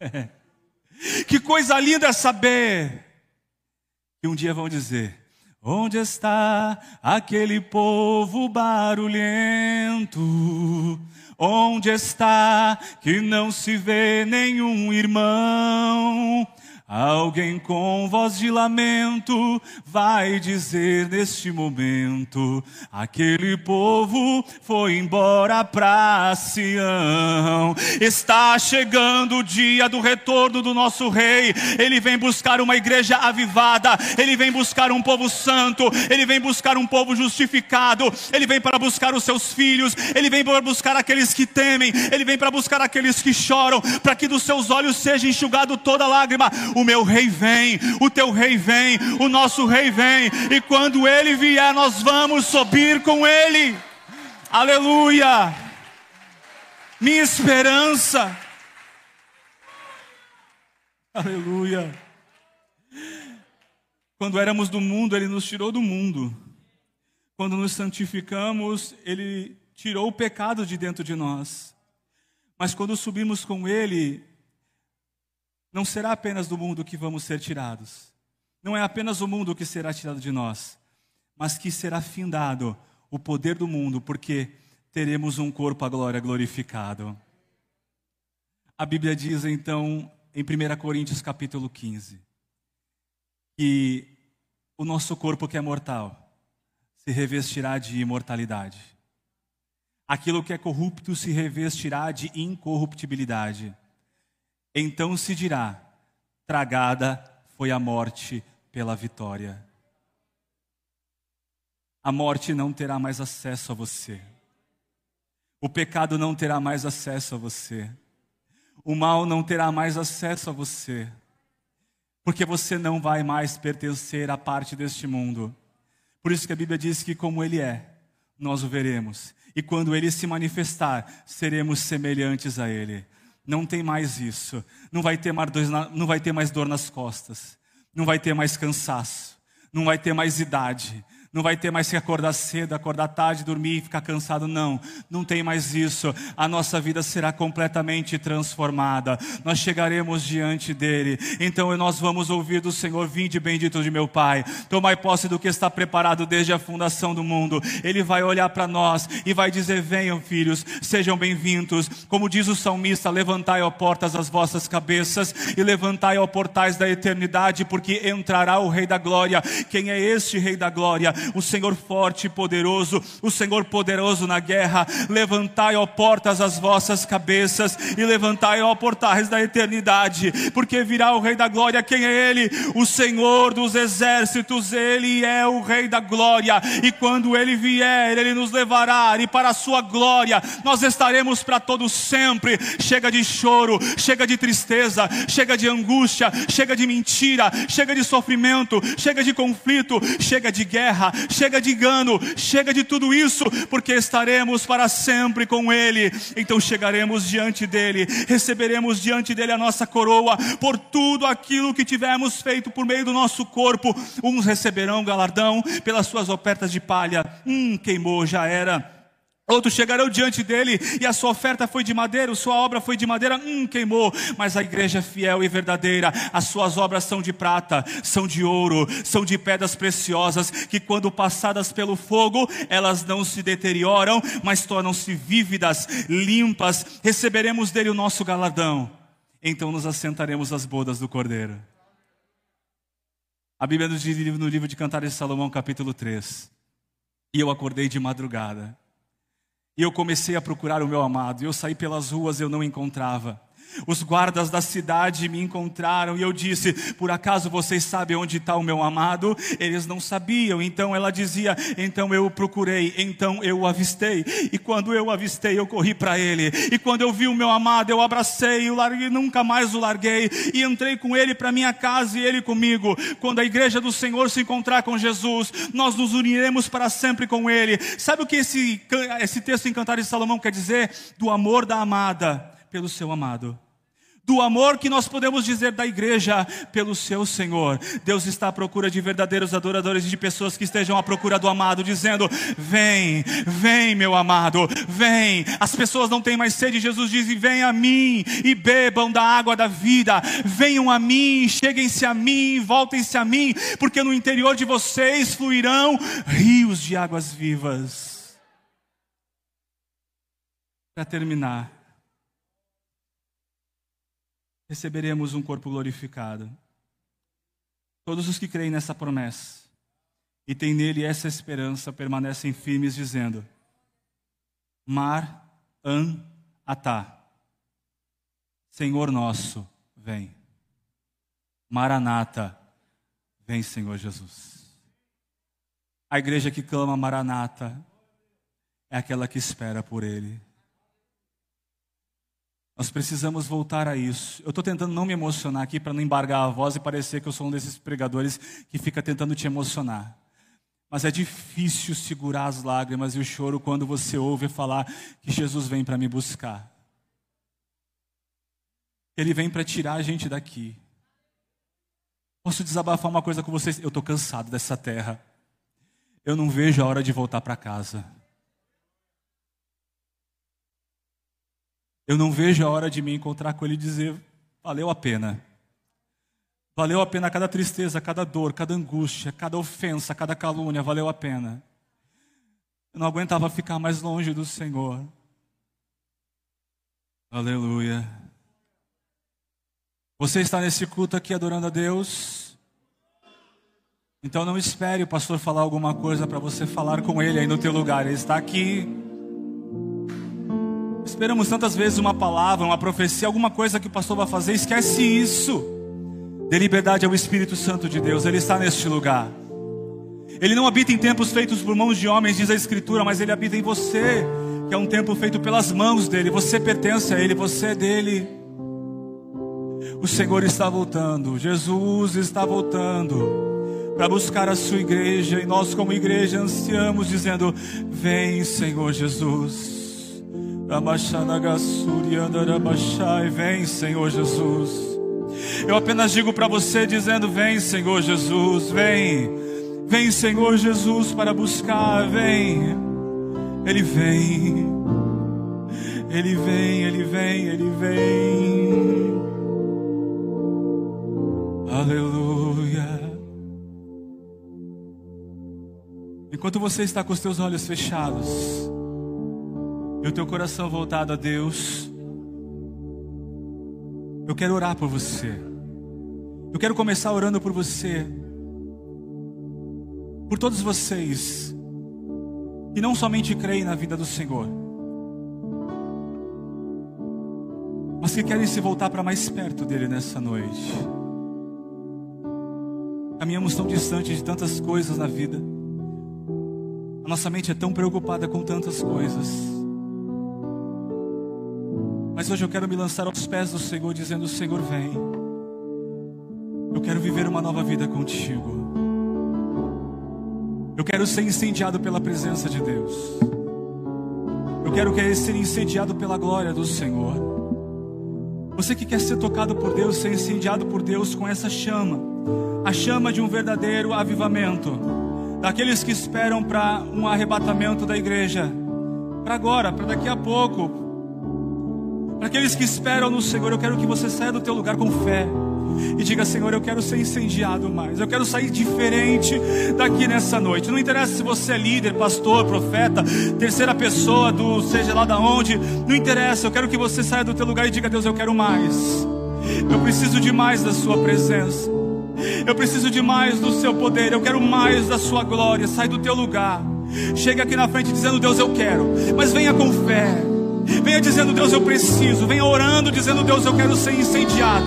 É. <laughs> Que coisa linda saber que um dia vão dizer: Onde está aquele povo barulhento? Onde está que não se vê nenhum irmão? Alguém com voz de lamento vai dizer neste momento: aquele povo foi embora para Sião. Está chegando o dia do retorno do nosso rei. Ele vem buscar uma igreja avivada, ele vem buscar um povo santo, ele vem buscar um povo justificado, ele vem para buscar os seus filhos, ele vem para buscar aqueles que temem, ele vem para buscar aqueles que choram, para que dos seus olhos seja enxugado toda lágrima o meu rei vem, o teu rei vem, o nosso rei vem, e quando ele vier, nós vamos subir com ele. Aleluia! Minha esperança. Aleluia. Quando éramos do mundo, ele nos tirou do mundo. Quando nos santificamos, ele tirou o pecado de dentro de nós. Mas quando subimos com ele, não será apenas do mundo que vamos ser tirados. Não é apenas o mundo que será tirado de nós, mas que será findado o poder do mundo, porque teremos um corpo à glória glorificado. A Bíblia diz então em 1 Coríntios capítulo 15 que o nosso corpo que é mortal se revestirá de imortalidade. Aquilo que é corrupto se revestirá de incorruptibilidade. Então se dirá: tragada foi a morte pela vitória. A morte não terá mais acesso a você. O pecado não terá mais acesso a você. O mal não terá mais acesso a você. Porque você não vai mais pertencer à parte deste mundo. Por isso que a Bíblia diz que, como Ele é, nós o veremos. E quando Ele se manifestar, seremos semelhantes a Ele. Não tem mais isso. Não vai ter mais, não vai ter mais dor nas costas. Não vai ter mais cansaço. Não vai ter mais idade. Não vai ter mais que acordar cedo, acordar tarde, dormir e ficar cansado, não. Não tem mais isso. A nossa vida será completamente transformada. Nós chegaremos diante dele. Então nós vamos ouvir do Senhor: Vinde bendito de meu Pai. Tomai posse do que está preparado desde a fundação do mundo. Ele vai olhar para nós e vai dizer: Venham, filhos, sejam bem-vindos. Como diz o salmista: Levantai, ó portas, as vossas cabeças e levantai, ó portais da eternidade, porque entrará o Rei da Glória. Quem é este Rei da Glória? O Senhor forte e poderoso, o Senhor poderoso na guerra. Levantai, ó portas, as vossas cabeças e levantai, ó portais da eternidade, porque virá o Rei da Glória. Quem é Ele? O Senhor dos exércitos, Ele é o Rei da Glória. E quando Ele vier, Ele nos levará e para a Sua glória nós estaremos para todos sempre. Chega de choro, chega de tristeza, chega de angústia, chega de mentira, chega de sofrimento, chega de conflito, chega de guerra chega de engano, chega de tudo isso, porque estaremos para sempre com Ele. Então chegaremos diante dEle, receberemos diante dEle a nossa coroa por tudo aquilo que tivermos feito por meio do nosso corpo. Uns receberão galardão pelas suas ofertas de palha, hum, queimou, já era Outros chegarão diante dele e a sua oferta foi de madeira, sua obra foi de madeira, hum, queimou. Mas a igreja é fiel e verdadeira, as suas obras são de prata, são de ouro, são de pedras preciosas, que quando passadas pelo fogo, elas não se deterioram, mas tornam-se vívidas, limpas. Receberemos dele o nosso galardão. Então nos assentaremos às bodas do Cordeiro. A Bíblia nos diz no livro de Cantares de Salomão, capítulo 3. E eu acordei de madrugada e eu comecei a procurar o meu amado. Eu saí pelas ruas, eu não encontrava. Os guardas da cidade me encontraram e eu disse: Por acaso vocês sabem onde está o meu amado? Eles não sabiam. Então ela dizia: Então eu o procurei, então eu o avistei. E quando eu o avistei, eu corri para ele. E quando eu vi o meu amado, eu abracei o larguei, nunca mais o larguei. E entrei com ele para minha casa e ele comigo. Quando a igreja do Senhor se encontrar com Jesus, nós nos uniremos para sempre com ele. Sabe o que esse, esse texto em de Salomão quer dizer? Do amor da amada pelo seu amado do amor que nós podemos dizer da igreja pelo seu Senhor. Deus está à procura de verdadeiros adoradores e de pessoas que estejam à procura do amado, dizendo: Vem, vem, meu amado, vem. As pessoas não têm mais sede, Jesus diz: Vem a mim e bebam da água da vida. Venham a mim, cheguem-se a mim, voltem-se a mim, porque no interior de vocês fluirão rios de águas vivas. Para terminar, receberemos um corpo glorificado. Todos os que creem nessa promessa e têm nele essa esperança permanecem firmes, dizendo: Mar an atá. Senhor nosso, vem. Maranata, vem, Senhor Jesus. A igreja que clama Maranata é aquela que espera por Ele. Nós precisamos voltar a isso. Eu estou tentando não me emocionar aqui para não embargar a voz e parecer que eu sou um desses pregadores que fica tentando te emocionar. Mas é difícil segurar as lágrimas e o choro quando você ouve falar que Jesus vem para me buscar. Ele vem para tirar a gente daqui. Posso desabafar uma coisa com vocês? Eu estou cansado dessa terra. Eu não vejo a hora de voltar para casa. Eu não vejo a hora de me encontrar com Ele e dizer: valeu a pena. Valeu a pena cada tristeza, cada dor, cada angústia, cada ofensa, cada calúnia, valeu a pena. Eu não aguentava ficar mais longe do Senhor. Aleluia. Você está nesse culto aqui adorando a Deus? Então não espere o pastor falar alguma coisa para você falar com ele aí no teu lugar. Ele está aqui. Esperamos tantas vezes uma palavra, uma profecia, alguma coisa que o pastor vai fazer, esquece isso. Dê liberdade ao Espírito Santo de Deus, ele está neste lugar. Ele não habita em templos feitos por mãos de homens, diz a Escritura, mas ele habita em você, que é um templo feito pelas mãos dele. Você pertence a ele, você é dele. O Senhor está voltando, Jesus está voltando para buscar a sua igreja, e nós, como igreja, ansiamos, dizendo: Vem, Senhor Jesus. Vem, Senhor Jesus. Eu apenas digo para você, dizendo: Vem, Senhor Jesus, vem. Vem, Senhor Jesus, para buscar, vem. Ele vem. Ele vem, ele vem, ele vem. Aleluia. Enquanto você está com os teus olhos fechados, e o teu coração voltado a Deus, eu quero orar por você. Eu quero começar orando por você. Por todos vocês que não somente creem na vida do Senhor, mas que querem se voltar para mais perto dele nessa noite. Caminhamos tão distante de tantas coisas na vida. A nossa mente é tão preocupada com tantas coisas. Mas hoje eu quero me lançar aos pés do Senhor, dizendo: Senhor, vem. Eu quero viver uma nova vida contigo. Eu quero ser incendiado pela presença de Deus. Eu quero ser incendiado pela glória do Senhor. Você que quer ser tocado por Deus, ser incendiado por Deus com essa chama, a chama de um verdadeiro avivamento, daqueles que esperam para um arrebatamento da igreja, para agora, para daqui a pouco, para aqueles que esperam no Senhor, eu quero que você saia do teu lugar com fé e diga: Senhor, eu quero ser incendiado mais, eu quero sair diferente daqui nessa noite. Não interessa se você é líder, pastor, profeta, terceira pessoa do seja lá da onde, não interessa. Eu quero que você saia do teu lugar e diga: Deus, eu quero mais. Eu preciso de mais da Sua presença. Eu preciso de mais do Seu poder. Eu quero mais da Sua glória. Sai do teu lugar. Chega aqui na frente dizendo: Deus, eu quero. Mas venha com fé. Venha dizendo, Deus, eu preciso. Venha orando, dizendo, Deus, eu quero ser incendiado.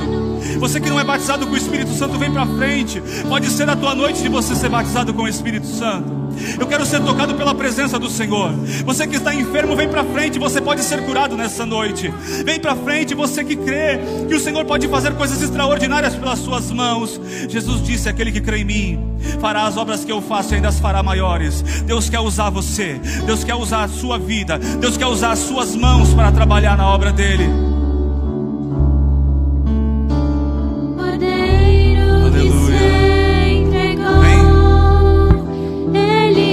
Você que não é batizado com o Espírito Santo, vem para frente. Pode ser a tua noite de você ser batizado com o Espírito Santo. Eu quero ser tocado pela presença do Senhor. Você que está enfermo, vem para frente. Você pode ser curado nessa noite. Vem para frente, você que crê que o Senhor pode fazer coisas extraordinárias pelas suas mãos. Jesus disse: Aquele que crê em mim fará as obras que eu faço e ainda as fará maiores. Deus quer usar você. Deus quer usar a sua vida. Deus quer usar as suas mãos para trabalhar na obra dele.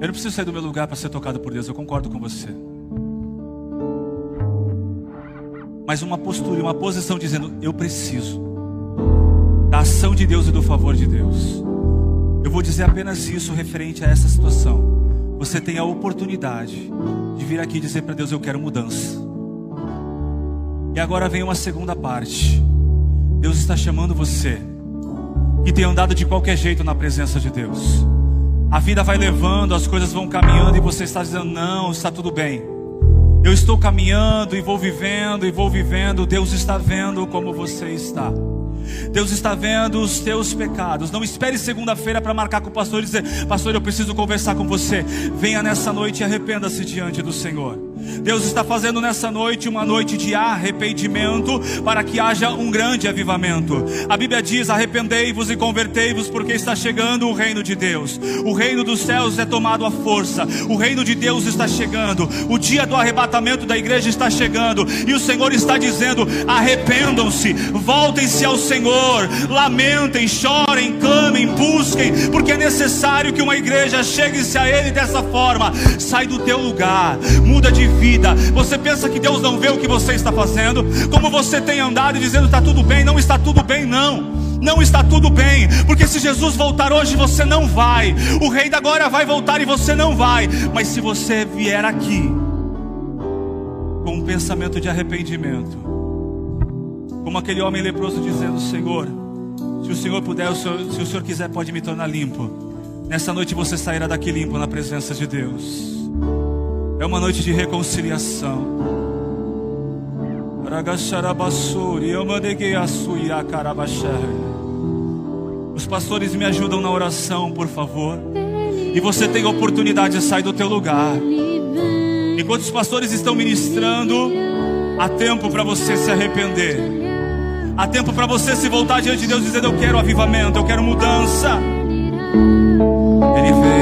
eu não preciso sair do meu lugar para ser tocado por Deus, eu concordo com você. Mas uma postura, uma posição dizendo, eu preciso da ação de Deus e do favor de Deus. Eu vou dizer apenas isso referente a essa situação. Você tem a oportunidade de vir aqui dizer para Deus: Eu quero mudança. E agora vem uma segunda parte. Deus está chamando você que tem andado de qualquer jeito na presença de Deus. A vida vai levando, as coisas vão caminhando e você está dizendo: Não, está tudo bem. Eu estou caminhando e vou vivendo e vou vivendo. Deus está vendo como você está. Deus está vendo os teus pecados. Não espere segunda-feira para marcar com o pastor e dizer: Pastor, eu preciso conversar com você. Venha nessa noite e arrependa-se diante do Senhor. Deus está fazendo nessa noite uma noite de arrependimento para que haja um grande avivamento. A Bíblia diz: arrependei-vos e convertei-vos, porque está chegando o reino de Deus. O reino dos céus é tomado à força. O reino de Deus está chegando. O dia do arrebatamento da igreja está chegando. E o Senhor está dizendo: arrependam-se, voltem-se ao Senhor, lamentem, chorem, clamem, busquem, porque é necessário que uma igreja chegue-se a Ele dessa forma. Sai do teu lugar, muda de vida. Você pensa que Deus não vê o que você está fazendo? Como você tem andado dizendo está tudo bem? Não está tudo bem, não. Não está tudo bem, porque se Jesus voltar hoje, você não vai. O rei da glória vai voltar e você não vai. Mas se você vier aqui com um pensamento de arrependimento, como aquele homem leproso dizendo: Senhor, se o Senhor puder, se o Senhor quiser, pode me tornar limpo. Nessa noite você sairá daqui limpo na presença de Deus. É uma noite de reconciliação. Os pastores me ajudam na oração, por favor. E você tem oportunidade de sair do teu lugar. Enquanto os pastores estão ministrando, há tempo para você se arrepender. Há tempo para você se voltar diante de Deus dizendo: Eu quero avivamento, eu quero mudança. Ele vem.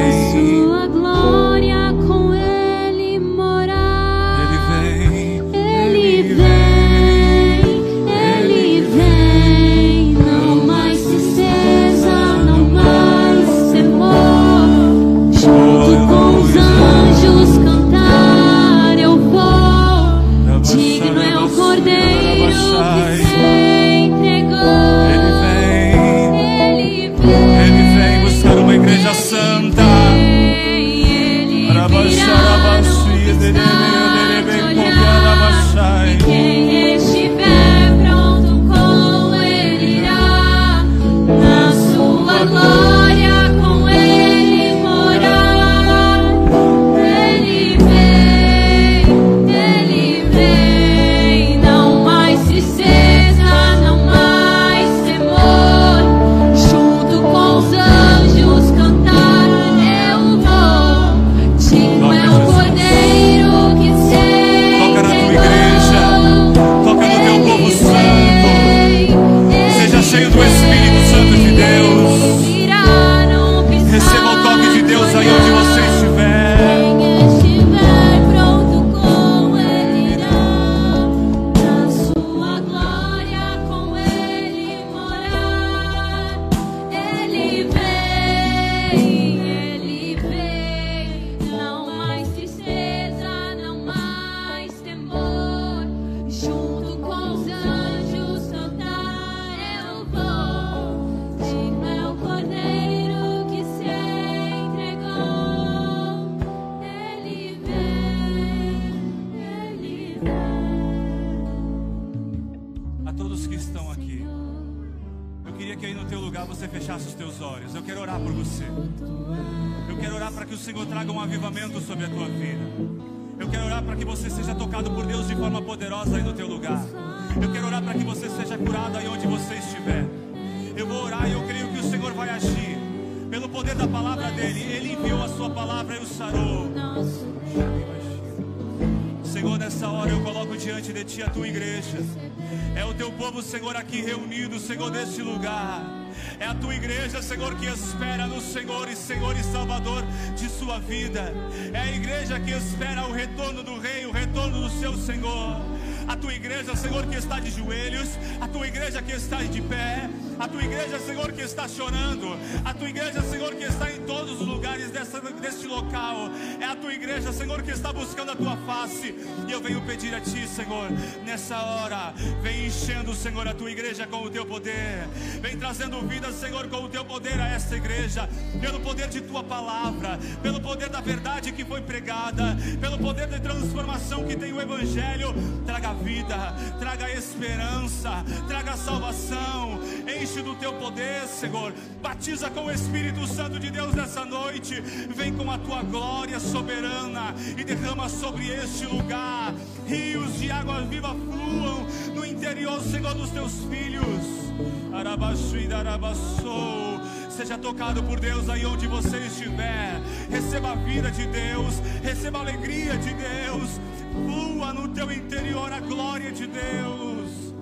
Vida. É a igreja que espera o retorno do Rei, o retorno do seu Senhor. A tua igreja, Senhor, que está de joelhos, a tua igreja que está de pé, a tua igreja, Senhor, que está chorando, a tua igreja, Senhor, que está em todos os lugares dessa, deste local, é a tua igreja, Senhor, que está buscando a tua face, e eu venho pedir a ti, Senhor, nessa hora, vem enchendo, Senhor, a tua igreja com o teu poder, vem trazendo vida, Senhor, com o teu poder a esta igreja, pelo poder de tua palavra, pelo poder da verdade que foi pregada, pelo poder de transformação que tem o Evangelho, traga vida, traga esperança, traga salvação, enche do teu poder, Senhor, batiza com o Espírito Santo de Deus nessa noite, vem com a tua glória soberana e derrama sobre este lugar rios de água viva fluam no interior, Senhor, dos teus filhos. Arabaxu e darabaçou. Seja tocado por Deus aí onde você estiver. Receba a vida de Deus, receba a alegria de Deus. Flua no teu interior a glória de Deus.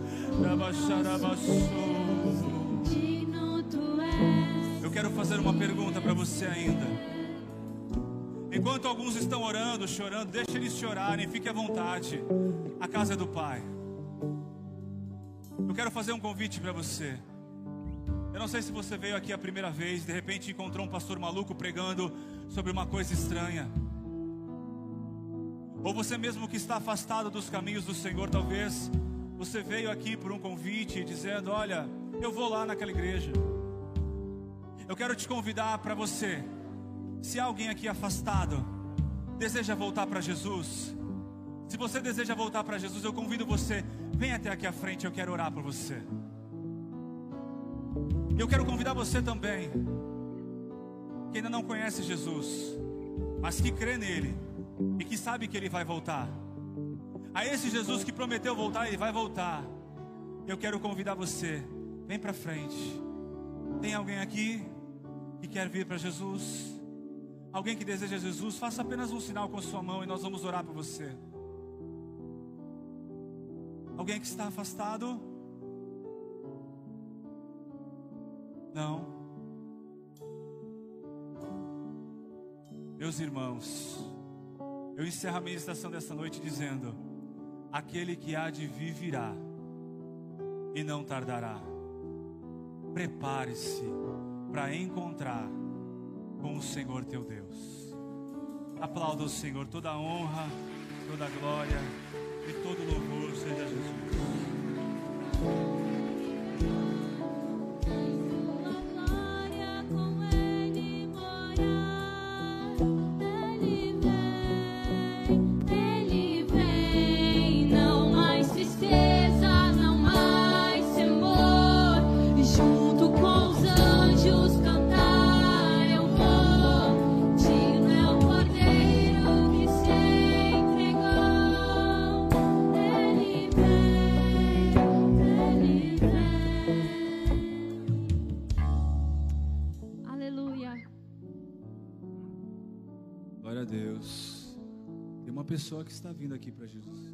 Eu quero fazer uma pergunta para você ainda. Enquanto alguns estão orando, chorando, deixe eles chorarem, fique à vontade. A casa é do Pai. Eu quero fazer um convite para você. Eu não sei se você veio aqui a primeira vez, de repente encontrou um pastor maluco pregando sobre uma coisa estranha. Ou você mesmo que está afastado dos caminhos do Senhor, talvez você veio aqui por um convite dizendo: Olha, eu vou lá naquela igreja. Eu quero te convidar para você, se alguém aqui afastado, deseja voltar para Jesus. Se você deseja voltar para Jesus, eu convido você, vem até aqui à frente, eu quero orar por você. Eu quero convidar você também, que ainda não conhece Jesus, mas que crê nele e que sabe que ele vai voltar. A esse Jesus que prometeu voltar, ele vai voltar. Eu quero convidar você, vem para frente. Tem alguém aqui que quer vir para Jesus? Alguém que deseja Jesus, faça apenas um sinal com a sua mão e nós vamos orar por você. Alguém que está afastado? Não. Meus irmãos, eu encerro a meditação dessa noite dizendo: aquele que há de vir virá e não tardará. Prepare-se para encontrar com o Senhor teu Deus. Aplauda o Senhor, toda a honra, toda a glória e todo louvor seja Jesus. Pessoa que está vindo aqui para Jesus.